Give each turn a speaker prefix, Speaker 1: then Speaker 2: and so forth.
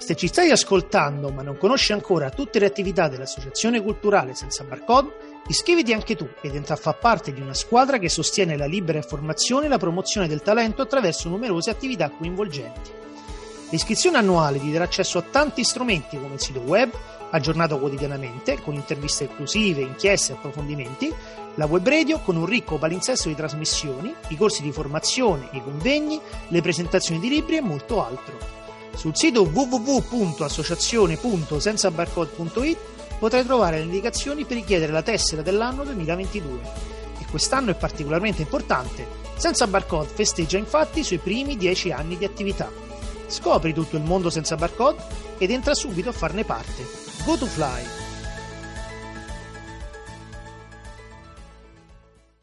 Speaker 1: Se ci stai ascoltando ma non conosci ancora tutte le attività dell'Associazione Culturale Senza Barcode, iscriviti anche tu ed entra a far parte di una squadra che sostiene la libera informazione e la promozione del talento attraverso numerose attività coinvolgenti. L'iscrizione annuale ti darà accesso a tanti strumenti come il sito web, aggiornato quotidianamente con interviste esclusive, inchieste e approfondimenti, la web radio con un ricco palinsesto di trasmissioni, i corsi di formazione, i convegni, le presentazioni di libri e molto altro. Sul sito www.associazione.senzabarcode.it potrai trovare le indicazioni per richiedere la tessera dell'anno 2022. E quest'anno è particolarmente importante. Senza Barcode festeggia infatti i suoi primi 10 anni di attività. Scopri tutto il mondo senza barcode ed entra subito a farne parte. Go to Fly!